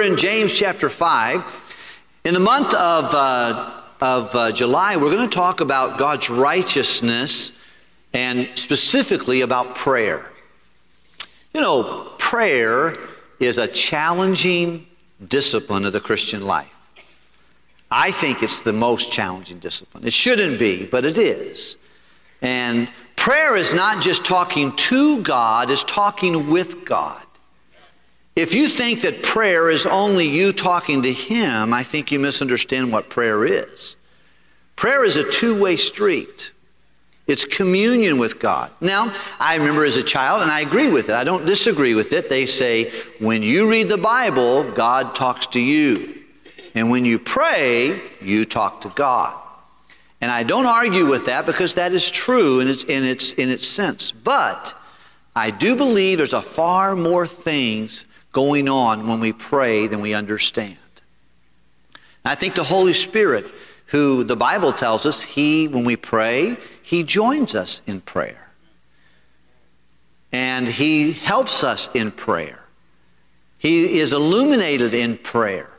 We're in James chapter 5. In the month of, uh, of uh, July, we're going to talk about God's righteousness and specifically about prayer. You know, prayer is a challenging discipline of the Christian life. I think it's the most challenging discipline. It shouldn't be, but it is. And prayer is not just talking to God, it's talking with God. If you think that prayer is only you talking to Him, I think you misunderstand what prayer is. Prayer is a two way street. It's communion with God. Now, I remember as a child, and I agree with it. I don't disagree with it. They say, when you read the Bible, God talks to you. And when you pray, you talk to God. And I don't argue with that because that is true in its, in its, in its sense. But I do believe there's a far more things going on when we pray than we understand. And I think the Holy Spirit, who the Bible tells us, He, when we pray, He joins us in prayer. And He helps us in prayer. He is illuminated in prayer.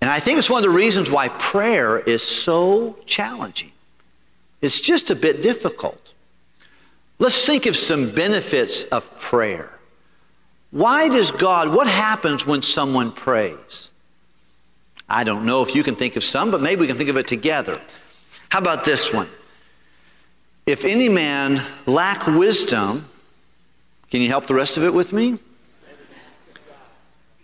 And I think it's one of the reasons why prayer is so challenging. It's just a bit difficult. Let's think of some benefits of prayer. Why does God, what happens when someone prays? I don't know if you can think of some, but maybe we can think of it together. How about this one? If any man lack wisdom, can you help the rest of it with me?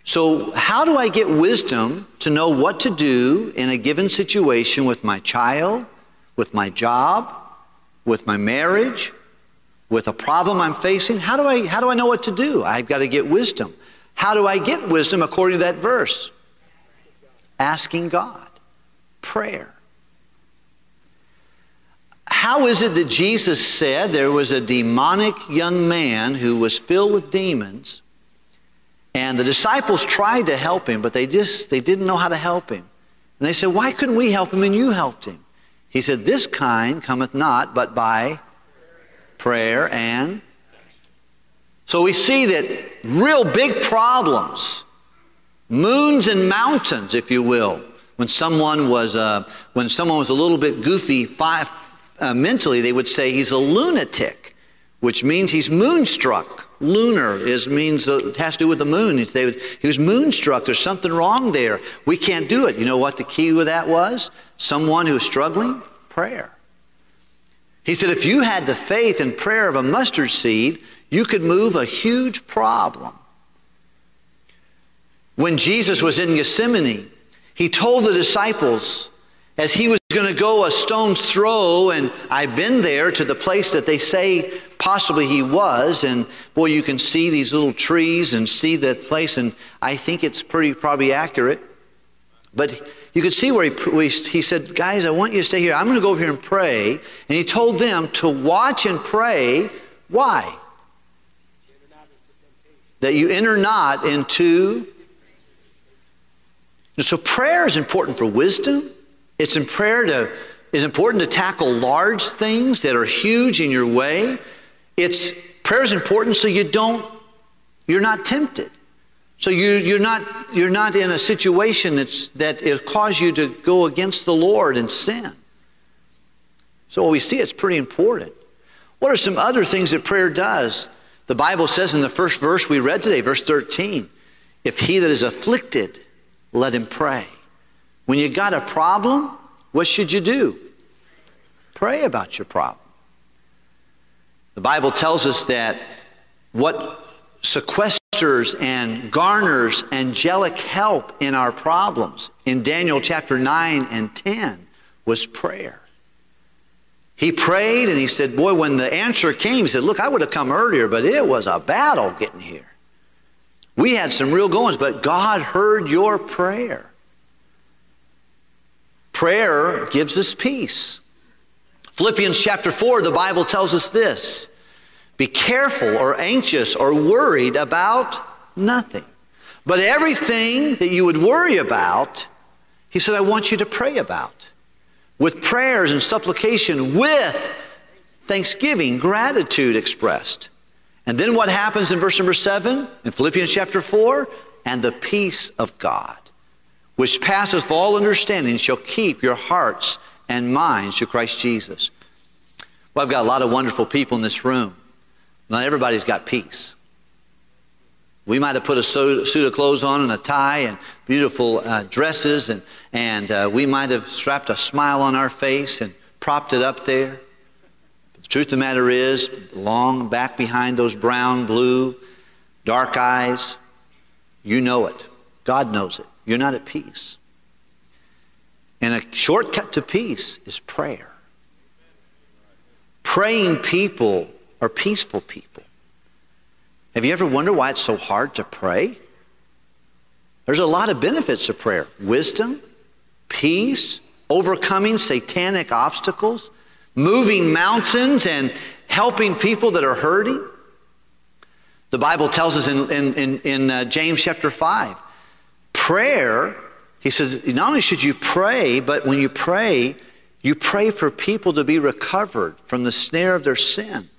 So, how do I get wisdom to know what to do in a given situation with my child, with my job, with my marriage, with a problem I'm facing? How do I, how do I know what to do? I've got to get wisdom. How do I get wisdom according to that verse? Asking God, prayer. How is it that Jesus said there was a demonic young man who was filled with demons? And the disciples tried to help him, but they just they didn't know how to help him. And they said, Why couldn't we help him and you helped him? He said, This kind cometh not but by prayer and so we see that real big problems, moons and mountains, if you will, when someone was uh, when someone was a little bit goofy five, uh, mentally, they would say he's a lunatic, which means he's moonstruck. Lunar is means uh, it has to do with the moon. He, he was moonstruck. There's something wrong there. We can't do it. You know what the key with that was? Someone who's struggling, prayer. He said, if you had the faith and prayer of a mustard seed, you could move a huge problem. When Jesus was in Gethsemane, he told the disciples, as he was going to go a stone's throw, and I've been there to the place that they say possibly he was, and boy, you can see these little trees and see that place, and I think it's pretty probably accurate. But you could see where he, he said, Guys, I want you to stay here. I'm going to go over here and pray. And he told them to watch and pray. Why? That you enter not into. And so prayer is important for wisdom. It's in prayer to is important to tackle large things that are huge in your way. It's prayer is important so you don't you're not tempted. So you, you're, not, you're not in a situation that's, that it cause you to go against the Lord and sin. So we see it's pretty important. What are some other things that prayer does? The Bible says in the first verse we read today, verse 13, if he that is afflicted, let him pray. When you got a problem, what should you do? Pray about your problem. The Bible tells us that what sequesters and garners angelic help in our problems in Daniel chapter 9 and 10 was prayer. He prayed and he said, Boy, when the answer came, he said, Look, I would have come earlier, but it was a battle getting here. We had some real goings, but God heard your prayer. Prayer gives us peace. Philippians chapter 4, the Bible tells us this Be careful or anxious or worried about nothing. But everything that you would worry about, he said, I want you to pray about. With prayers and supplication, with thanksgiving, gratitude expressed. And then what happens in verse number 7 in Philippians chapter 4? and the peace of God, which passeth all understanding, shall keep your hearts and minds to Christ Jesus. Well, I've got a lot of wonderful people in this room. Not everybody's got peace. We might have put a suit of clothes on and a tie and beautiful uh, dresses, and, and uh, we might have strapped a smile on our face and propped it up there. But the truth of the matter is, long back behind those brown, blue, dark eyes, you know it. God knows it. You're not at peace. And a shortcut to peace is prayer. Praying people are peaceful people. Have you ever wondered why it's so hard to pray? There's a lot of benefits of prayer wisdom, peace, overcoming satanic obstacles, moving mountains, and helping people that are hurting. The Bible tells us in, in, in, in uh, James chapter 5 prayer, he says, not only should you pray, but when you pray, you pray for people to be recovered from the snare of their sin.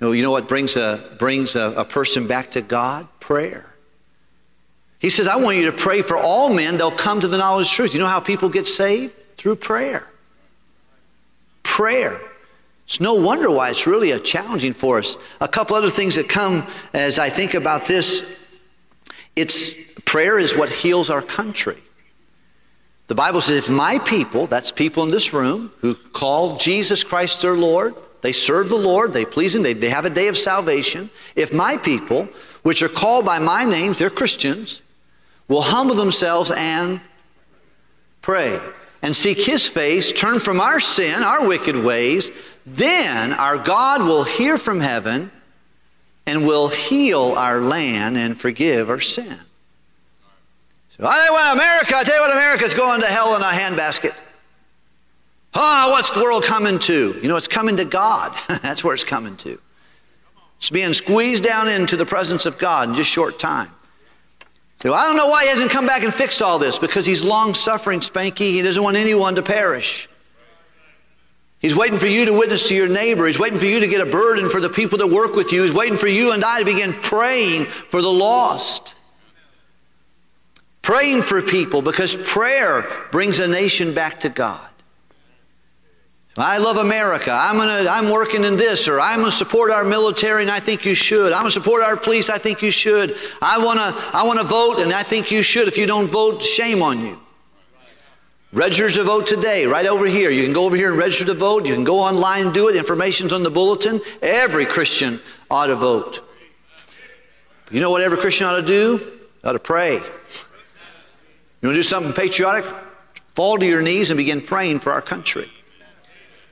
You know, you know what brings, a, brings a, a person back to God? Prayer. He says, I want you to pray for all men. They'll come to the knowledge of truth. You know how people get saved? Through prayer. Prayer. It's no wonder why it's really a challenging for us. A couple other things that come as I think about this. It's prayer is what heals our country. The Bible says, if my people, that's people in this room who call Jesus Christ their Lord, they serve the Lord, they please Him, they, they have a day of salvation. If my people, which are called by my names, they're Christians, will humble themselves and pray and seek His face, turn from our sin, our wicked ways, then our God will hear from heaven and will heal our land and forgive our sin. So I you what, America, I tell you what, America's going to hell in a handbasket. Oh, what's the world coming to? You know, it's coming to God. That's where it's coming to. It's being squeezed down into the presence of God in just short time. So I don't know why he hasn't come back and fixed all this because he's long suffering, Spanky. He doesn't want anyone to perish. He's waiting for you to witness to your neighbor. He's waiting for you to get a burden for the people that work with you. He's waiting for you and I to begin praying for the lost. Praying for people because prayer brings a nation back to God. I love America. I'm, gonna, I'm working in this, or I'm going to support our military, and I think you should. I'm going to support our police, I think you should. I want to I wanna vote, and I think you should. If you don't vote, shame on you. Register to vote today, right over here. You can go over here and register to vote. You can go online and do it. Information's on the bulletin. Every Christian ought to vote. You know what every Christian ought to do? Ought to pray. You want to do something patriotic? Fall to your knees and begin praying for our country.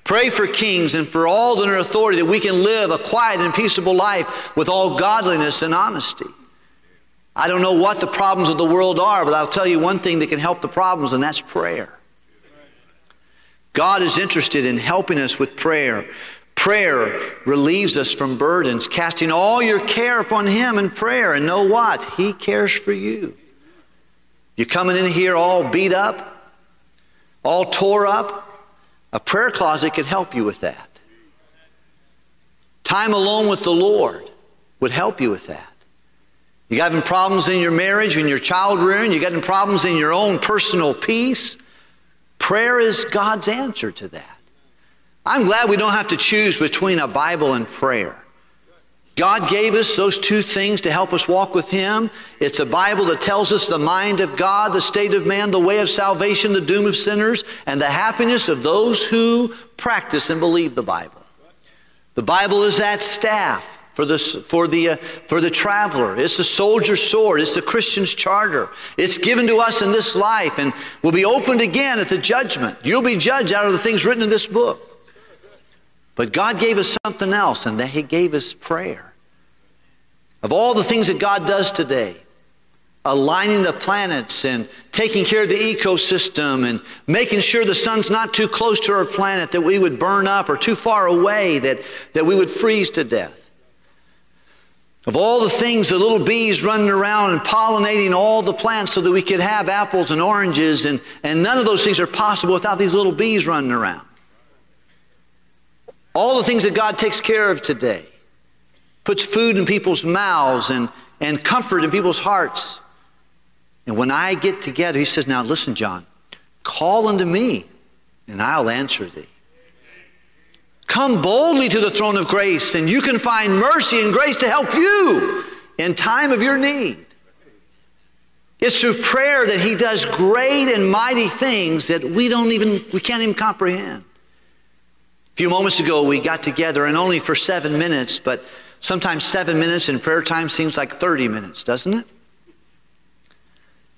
Pray for kings and for all in their authority that we can live a quiet and peaceable life with all godliness and honesty. I don't know what the problems of the world are, but I'll tell you one thing that can help the problems, and that's prayer. God is interested in helping us with prayer. Prayer relieves us from burdens, casting all your care upon Him in prayer. And know what? He cares for you. You're coming in here all beat up, all tore up. A prayer closet could help you with that. Time alone with the Lord would help you with that. You got any problems in your marriage, in your child rearing, you got any problems in your own personal peace? Prayer is God's answer to that. I'm glad we don't have to choose between a Bible and prayer. God gave us those two things to help us walk with Him. It's a Bible that tells us the mind of God, the state of man, the way of salvation, the doom of sinners, and the happiness of those who practice and believe the Bible. The Bible is that staff for the, for the, uh, for the traveler. It's the soldier's sword. It's the Christian's charter. It's given to us in this life and will be opened again at the judgment. You'll be judged out of the things written in this book. But God gave us something else, and that He gave us prayer. Of all the things that God does today, aligning the planets and taking care of the ecosystem and making sure the sun's not too close to our planet that we would burn up or too far away that, that we would freeze to death. Of all the things, the little bees running around and pollinating all the plants so that we could have apples and oranges, and, and none of those things are possible without these little bees running around. All the things that God takes care of today, puts food in people's mouths and, and comfort in people's hearts. And when I get together, he says, Now listen, John, call unto me, and I'll answer thee. Come boldly to the throne of grace, and you can find mercy and grace to help you in time of your need. It's through prayer that he does great and mighty things that we don't even we can't even comprehend. A few moments ago we got together and only for 7 minutes, but sometimes 7 minutes in prayer time seems like 30 minutes, doesn't it?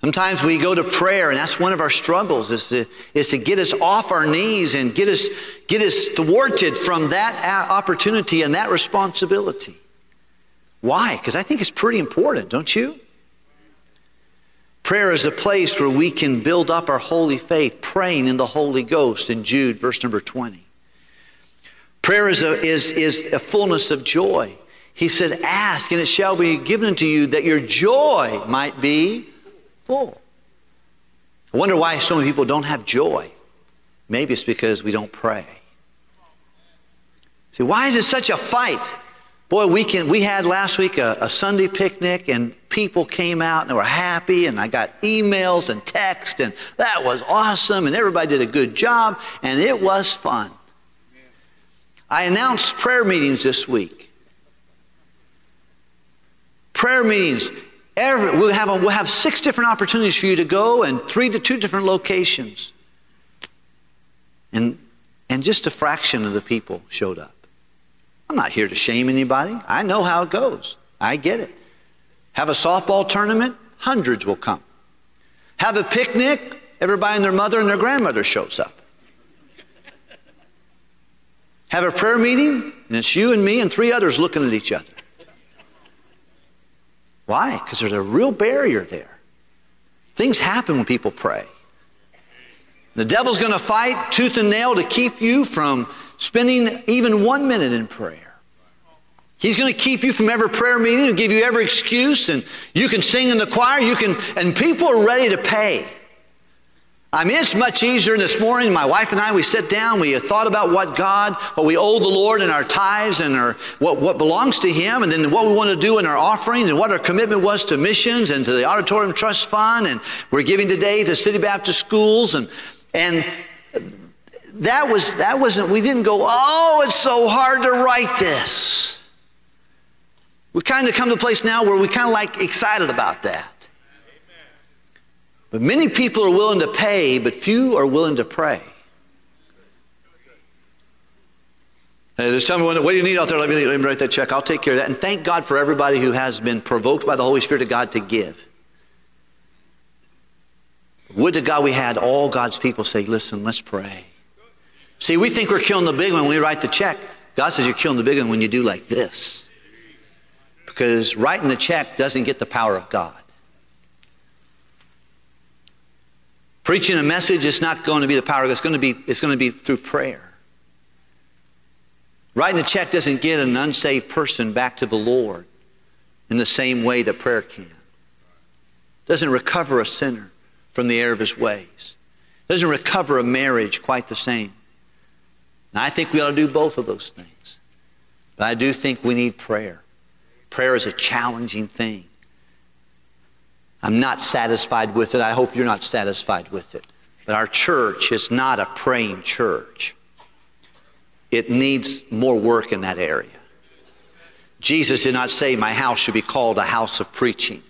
Sometimes we go to prayer, and that's one of our struggles is to, is to get us off our knees and get us, get us thwarted from that opportunity and that responsibility. Why? Because I think it's pretty important, don't you? Prayer is a place where we can build up our holy faith, praying in the Holy Ghost in Jude, verse number 20. Prayer is a, is, is a fullness of joy. He said, Ask, and it shall be given unto you that your joy might be full. I wonder why so many people don't have joy. Maybe it's because we don't pray. See, why is it such a fight? Boy, we, can, we had last week a, a Sunday picnic, and people came out and were happy, and I got emails and texts, and that was awesome, and everybody did a good job, and it was fun. I announced prayer meetings this week. Prayer meetings. Every, we'll, have a, we'll have six different opportunities for you to go and three to two different locations. And, and just a fraction of the people showed up. I'm not here to shame anybody. I know how it goes. I get it. Have a softball tournament, hundreds will come. Have a picnic, everybody and their mother and their grandmother shows up. Have a prayer meeting, and it's you and me and three others looking at each other. Why? Because there's a real barrier there. Things happen when people pray. The devil's going to fight tooth and nail to keep you from spending even one minute in prayer. He's going to keep you from every prayer meeting and give you every excuse, and you can sing in the choir, you can, and people are ready to pay. I mean, it's much easier this morning. My wife and I, we sit down, we thought about what God, what we owe the Lord in our tithes and our, what, what belongs to Him, and then what we want to do in our offerings and what our commitment was to missions and to the Auditorium Trust Fund. And we're giving today to City Baptist schools. And, and that, was, that wasn't, we didn't go, oh, it's so hard to write this. We kind of come to a place now where we kind of like excited about that. But many people are willing to pay, but few are willing to pray. Hey, just tell me what, what do you need out there. Let me, let me write that check. I'll take care of that. And thank God for everybody who has been provoked by the Holy Spirit of God to give. Would to God we had all God's people say, listen, let's pray. See, we think we're killing the big one when we write the check. God says you're killing the big one when you do like this. Because writing the check doesn't get the power of God. Preaching a message is not going to be the power. It's going to be, it's going to be through prayer. Writing a check doesn't get an unsaved person back to the Lord in the same way that prayer can. Doesn't recover a sinner from the error of his ways. Doesn't recover a marriage quite the same. And I think we ought to do both of those things. But I do think we need prayer. Prayer is a challenging thing. I'm not satisfied with it. I hope you're not satisfied with it. But our church is not a praying church. It needs more work in that area. Jesus did not say, My house should be called a house of preaching.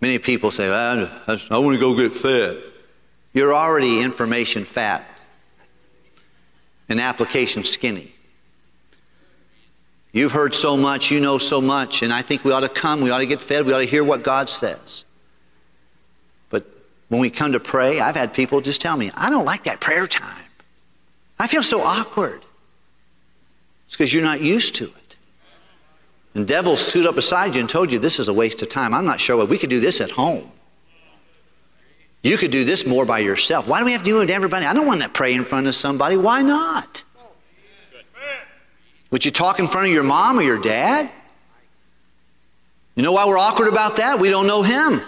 Many people say, I, I want to go get fed. You're already information fat and application skinny. You've heard so much, you know so much, and I think we ought to come, we ought to get fed, we ought to hear what God says. But when we come to pray, I've had people just tell me, I don't like that prayer time. I feel so awkward. It's because you're not used to it. And devil stood up beside you and told you this is a waste of time. I'm not sure what we could do this at home. You could do this more by yourself. Why do we have to do it with everybody? I don't want to pray in front of somebody. Why not? Would you talk in front of your mom or your dad? You know why we're awkward about that? We don't know him.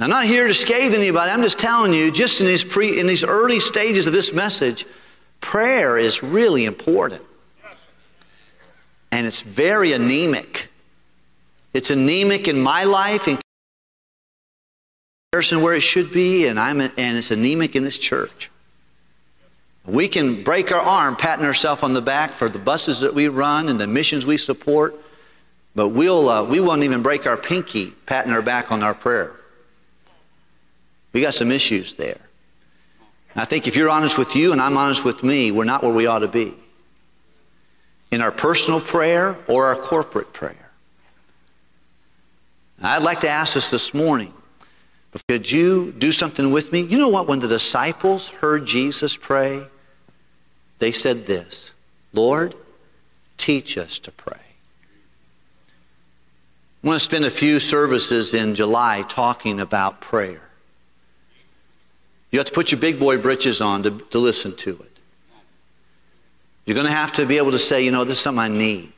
I'm not here to scathe anybody. I'm just telling you, just in these, pre, in these early stages of this message, prayer is really important. and it's very anemic. It's anemic in my life in comparison where it should be, and, I'm, and it's anemic in this church. We can break our arm patting ourselves on the back for the buses that we run and the missions we support, but we'll, uh, we won't even break our pinky patting our back on our prayer. We got some issues there. I think if you're honest with you and I'm honest with me, we're not where we ought to be in our personal prayer or our corporate prayer. I'd like to ask us this morning could you do something with me? You know what? When the disciples heard Jesus pray, they said this Lord, teach us to pray. I want to spend a few services in July talking about prayer. You have to put your big boy britches on to, to listen to it. You're going to have to be able to say, you know, this is something I need.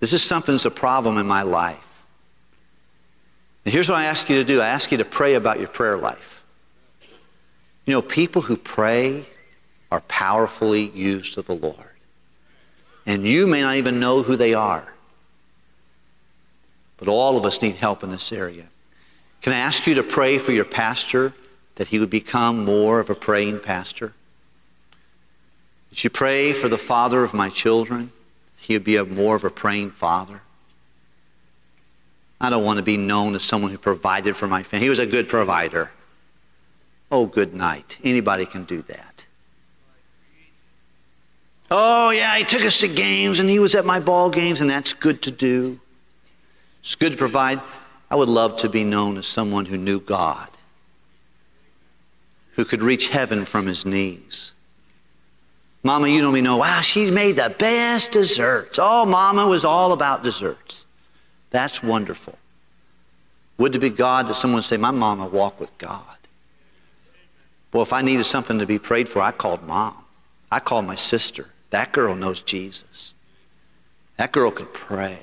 This is something that's a problem in my life. And here's what I ask you to do I ask you to pray about your prayer life. You know, people who pray are powerfully used of the Lord. And you may not even know who they are. But all of us need help in this area. Can I ask you to pray for your pastor that he would become more of a praying pastor? Would you pray for the father of my children? He would be a more of a praying father. I don't want to be known as someone who provided for my family. He was a good provider. Oh, good night. Anybody can do that. Oh, yeah, he took us to games and he was at my ball games, and that's good to do. It's good to provide. I would love to be known as someone who knew God, who could reach heaven from his knees. Mama, you don't even know, wow, she made the best desserts. Oh, Mama was all about desserts. That's wonderful. Would it be God that someone would say, My mama walked with God? Well, if I needed something to be prayed for, I called mom. I called my sister. That girl knows Jesus. That girl could pray.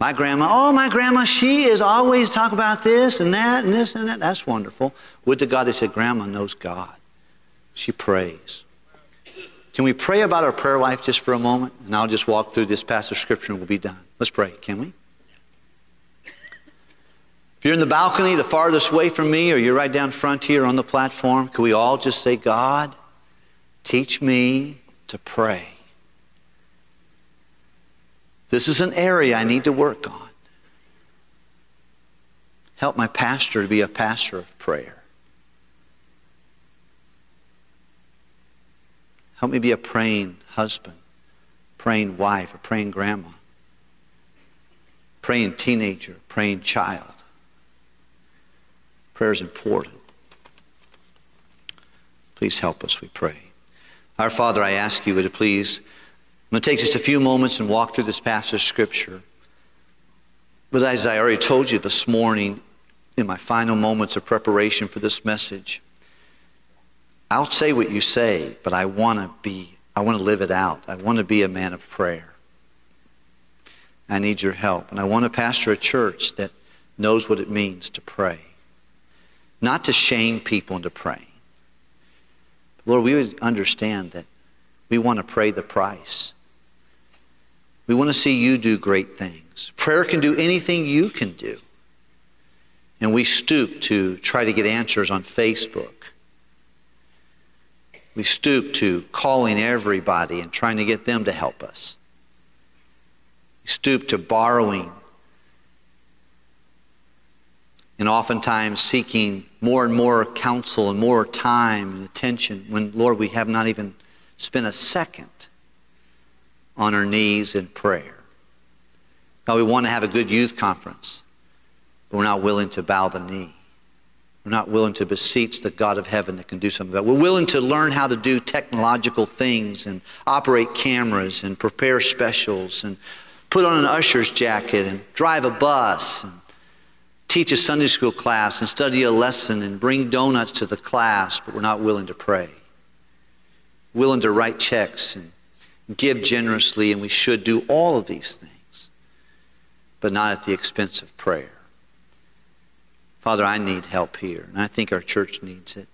My grandma, oh, my grandma, she is always talking about this and that and this and that. That's wonderful. Would to God they said, Grandma knows God. She prays. Can we pray about our prayer life just for a moment? And I'll just walk through this passage of Scripture and we'll be done. Let's pray, can we? If you're in the balcony, the farthest way from me, or you're right down front here on the platform, can we all just say, God, teach me to pray? This is an area I need to work on. Help my pastor to be a pastor of prayer. Help me be a praying husband, praying wife, a praying grandma, praying teenager, praying child. Prayer is important. Please help us, we pray. Our Father, I ask you to please, I'm going to take just a few moments and walk through this passage of Scripture. But as I already told you this morning, in my final moments of preparation for this message, I'll say what you say, but I want to be, I want to live it out. I want to be a man of prayer. I need your help. And I want to pastor a church that knows what it means to pray. Not to shame people into praying. Lord, we would understand that we want to pray the price. We want to see you do great things. Prayer can do anything you can do. And we stoop to try to get answers on Facebook we stoop to calling everybody and trying to get them to help us. We stoop to borrowing and oftentimes seeking more and more counsel and more time and attention when, Lord, we have not even spent a second on our knees in prayer. God, we want to have a good youth conference, but we're not willing to bow the knee. We're not willing to beseech the God of heaven that can do something about it. We're willing to learn how to do technological things and operate cameras and prepare specials and put on an usher's jacket and drive a bus and teach a Sunday school class and study a lesson and bring donuts to the class, but we're not willing to pray. Willing to write checks and give generously, and we should do all of these things, but not at the expense of prayer. Father, I need help here, and I think our church needs it.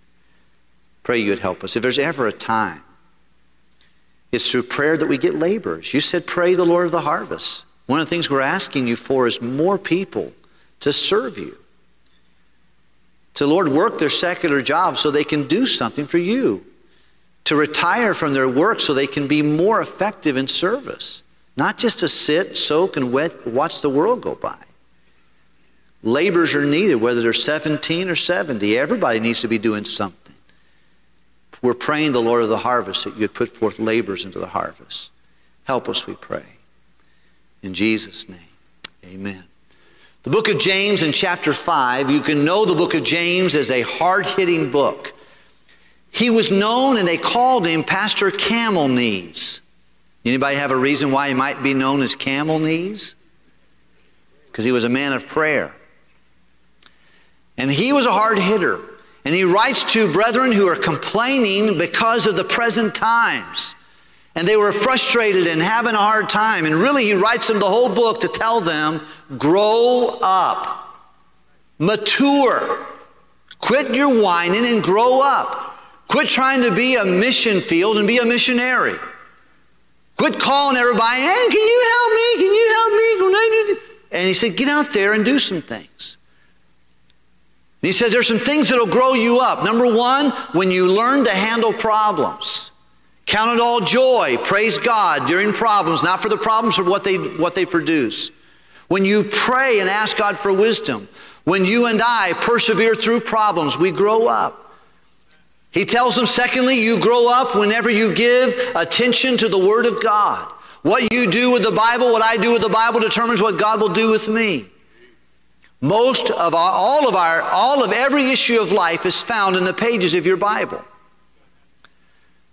Pray you would help us. If there's ever a time It's through prayer that we get laborers. You said, Pray the Lord of the harvest. One of the things we're asking you for is more people to serve you. To, Lord, work their secular jobs so they can do something for you. To retire from their work so they can be more effective in service. Not just to sit, soak, and wet, watch the world go by. Laborers are needed, whether they're 17 or 70. Everybody needs to be doing something. We're praying the Lord of the harvest that you'd put forth laborers into the harvest. Help us, we pray. In Jesus' name, amen. The book of James in chapter 5, you can know the book of James as a hard hitting book. He was known and they called him Pastor Camel Knees. Anybody have a reason why he might be known as Camel Knees? Because he was a man of prayer. And he was a hard hitter. And he writes to brethren who are complaining because of the present times. And they were frustrated and having a hard time. And really, he writes them the whole book to tell them grow up, mature, quit your whining and grow up. Quit trying to be a mission field and be a missionary. Quit calling everybody, hey, can you help me? Can you help me? And he said, get out there and do some things. And he says there's some things that'll grow you up. Number one, when you learn to handle problems. Count it all joy. Praise God during problems, not for the problems, but what they, what they produce. When you pray and ask God for wisdom. When you and I persevere through problems, we grow up. He tells them, secondly, you grow up whenever you give attention to the Word of God. What you do with the Bible, what I do with the Bible determines what God will do with me. Most of our, all of our, all of every issue of life is found in the pages of your Bible.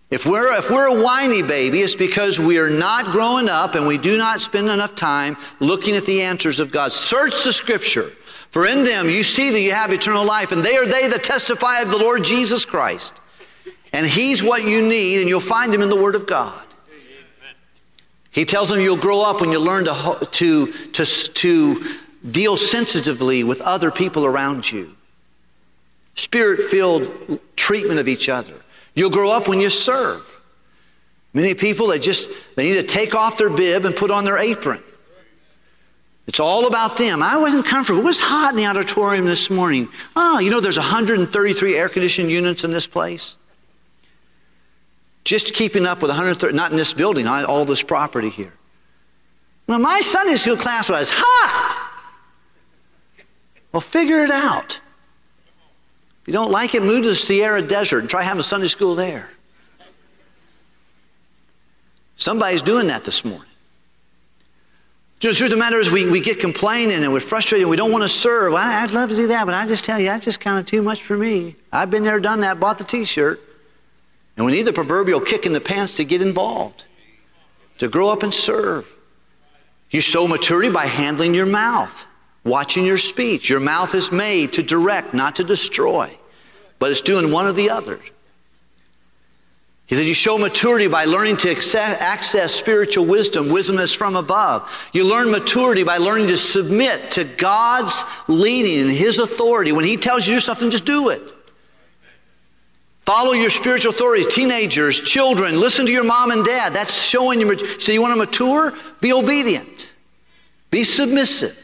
If we're, if we're a whiny baby, it's because we are not growing up and we do not spend enough time looking at the answers of God. Search the Scripture, for in them you see that you have eternal life, and they are they that testify of the Lord Jesus Christ. And He's what you need, and you'll find Him in the Word of God. He tells them you'll grow up when you learn to, to, to, to Deal sensitively with other people around you. Spirit filled treatment of each other. You'll grow up when you serve. Many people, they just, they need to take off their bib and put on their apron. It's all about them. I wasn't comfortable. It was hot in the auditorium this morning. Oh, you know, there's 133 air conditioned units in this place. Just keeping up with 130, not in this building, all this property here. Well, my Sunday school class was hot. Well, figure it out. If you don't like it, move to the Sahara Desert and try having Sunday school there. Somebody's doing that this morning. The truth of the matter is, we, we get complaining and we're frustrated and we don't want to serve. Well, I'd love to do that, but I just tell you, that's just kind of too much for me. I've been there, done that, bought the t shirt. And we need the proverbial kick in the pants to get involved, to grow up and serve. You show maturity by handling your mouth watching your speech. Your mouth is made to direct, not to destroy, but it's doing one or the other. He said, You show maturity by learning to access spiritual wisdom. Wisdom is from above. You learn maturity by learning to submit to God's leading and His authority. When He tells you to do something, just do it. Follow your spiritual authorities, teenagers, children. Listen to your mom and dad. That's showing you. So, you want to mature? Be obedient, be submissive.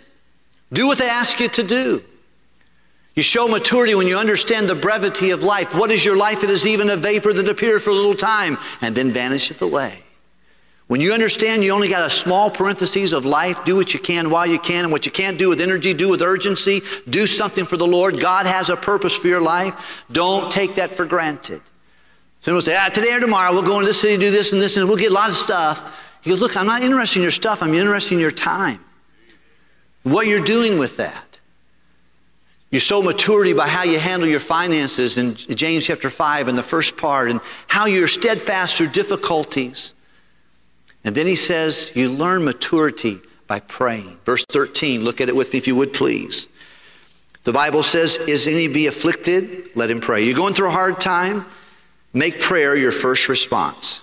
Do what they ask you to do. You show maturity when you understand the brevity of life. What is your life? It is even a vapor that appears for a little time and then vanisheth away. When you understand you only got a small parenthesis of life, do what you can while you can, and what you can't do with energy, do with urgency. Do something for the Lord. God has a purpose for your life. Don't take that for granted. Someone will say, ah, today or tomorrow, we'll go into this city, do this and this, and we'll get lots of stuff. He goes, look, I'm not interested in your stuff. I'm interested in your time what you're doing with that. You show maturity by how you handle your finances in James chapter 5 in the first part, and how you're steadfast through difficulties. And then he says, you learn maturity by praying. Verse 13, look at it with me if you would please. The Bible says, Is any be afflicted? Let him pray. You're going through a hard time? Make prayer your first response.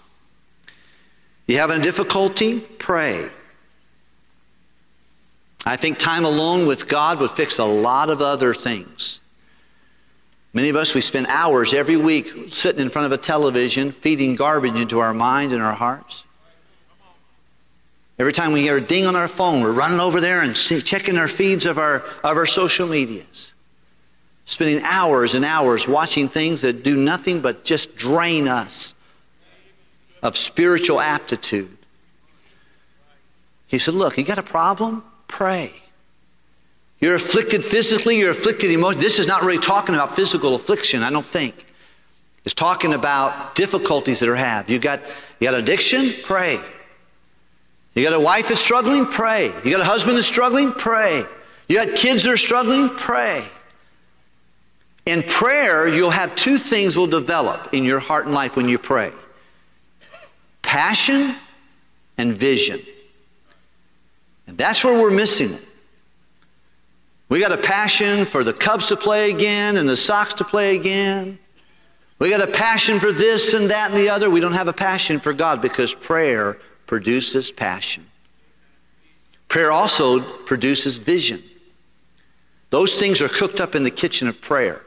You having a difficulty? Pray. I think time alone with God would fix a lot of other things. Many of us, we spend hours every week sitting in front of a television, feeding garbage into our minds and our hearts. Every time we hear a ding on our phone, we're running over there and see, checking our feeds of our, of our social medias. Spending hours and hours watching things that do nothing but just drain us of spiritual aptitude. He said, Look, you got a problem? Pray. You're afflicted physically, you're afflicted emotionally. This is not really talking about physical affliction, I don't think. It's talking about difficulties that are had. You got you got addiction? Pray. You got a wife that's struggling? Pray. You got a husband that's struggling? Pray. You got kids that are struggling? Pray. In prayer, you'll have two things will develop in your heart and life when you pray. Passion and vision. And that's where we're missing it. We got a passion for the Cubs to play again and the Sox to play again. We got a passion for this and that and the other. We don't have a passion for God because prayer produces passion. Prayer also produces vision. Those things are cooked up in the kitchen of prayer.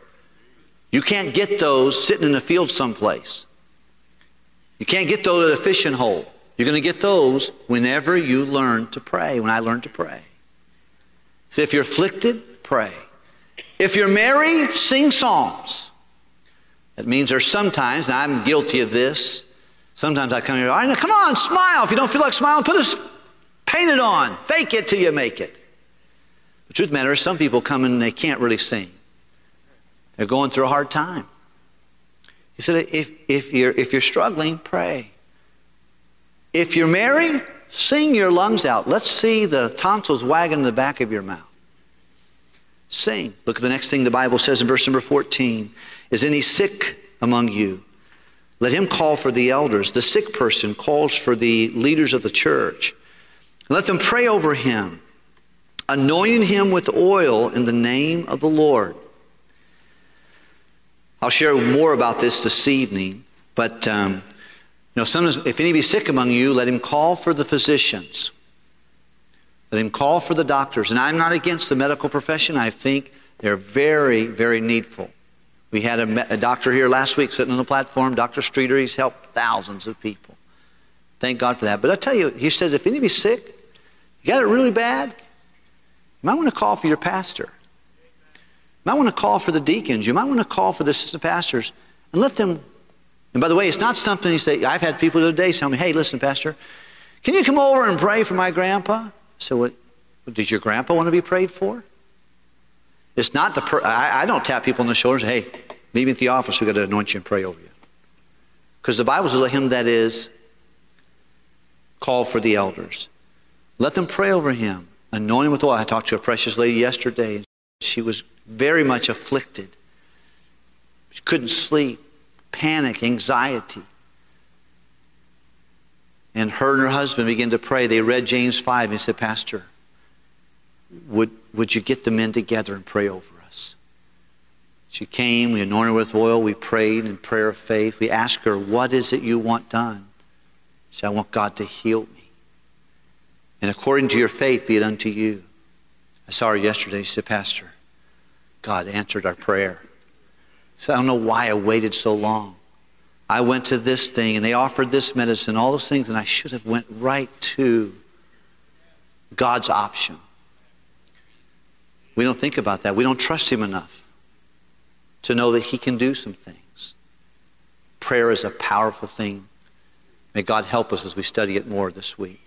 You can't get those sitting in a field someplace. You can't get those at a fishing hole. You're going to get those whenever you learn to pray, when I learn to pray. So if you're afflicted, pray. If you're merry, sing psalms. That means there's sometimes, and I'm guilty of this, sometimes I come here, I know, come on, smile. If you don't feel like smiling, put a, paint it on. Fake it till you make it. The truth of the matter is some people come and they can't really sing. They're going through a hard time. He said, if, if, you're, if you're struggling, pray. If you're merry, Sing your lungs out. Let's see the tonsils wagging in the back of your mouth. Sing. Look at the next thing the Bible says in verse number 14. Is any sick among you? Let him call for the elders. The sick person calls for the leaders of the church. Let them pray over him, anointing him with oil in the name of the Lord. I'll share more about this this evening, but um, know, sometimes if any be sick among you, let him call for the physicians. Let him call for the doctors. And I'm not against the medical profession. I think they're very, very needful. We had a, a doctor here last week sitting on the platform, Dr. Streeter. He's helped thousands of people. Thank God for that. But I tell you, he says if any be sick, you got it really bad, you might want to call for your pastor. You might want to call for the deacons. You might want to call for the assistant pastors and let them and by the way, it's not something you say, I've had people the other day tell me, hey, listen, Pastor, can you come over and pray for my grandpa? So, what, did your grandpa want to be prayed for? It's not the, per- I, I don't tap people on the shoulders hey, meet me at the office, we've got to anoint you and pray over you. Because the Bible says, him that is, call for the elders. Let them pray over him. Anoint him with oil. I talked to a precious lady yesterday. She was very much afflicted. She couldn't sleep panic, anxiety. And her and her husband began to pray. They read James 5 and said, Pastor, would, would you get the men together and pray over us? She came, we anointed her with oil, we prayed in prayer of faith. We asked her, What is it you want done? She said, I want God to heal me. And according to your faith, be it unto you. I saw her yesterday. She said, Pastor, God answered our prayer. So I don't know why I waited so long. I went to this thing and they offered this medicine, all those things, and I should have went right to God's option. We don't think about that. We don't trust Him enough to know that He can do some things. Prayer is a powerful thing. May God help us as we study it more this week.